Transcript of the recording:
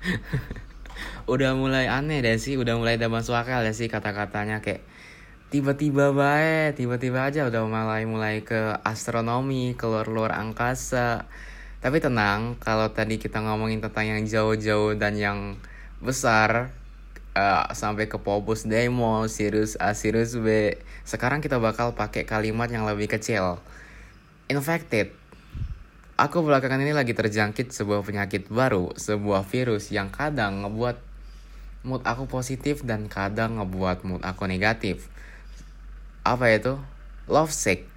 udah mulai aneh deh sih udah mulai ada masuk akal deh sih kata-katanya kayak tiba-tiba baik tiba-tiba aja udah mulai mulai ke astronomi keluar luar angkasa. Tapi tenang kalau tadi kita ngomongin tentang yang jauh-jauh dan yang besar uh, sampai ke Phobos Demo Sirius A Sirius B sekarang kita bakal pakai kalimat yang lebih kecil. Infected Aku belakangan ini lagi terjangkit sebuah penyakit baru, sebuah virus yang kadang ngebuat mood aku positif dan kadang ngebuat mood aku negatif. Apa itu? Love sick.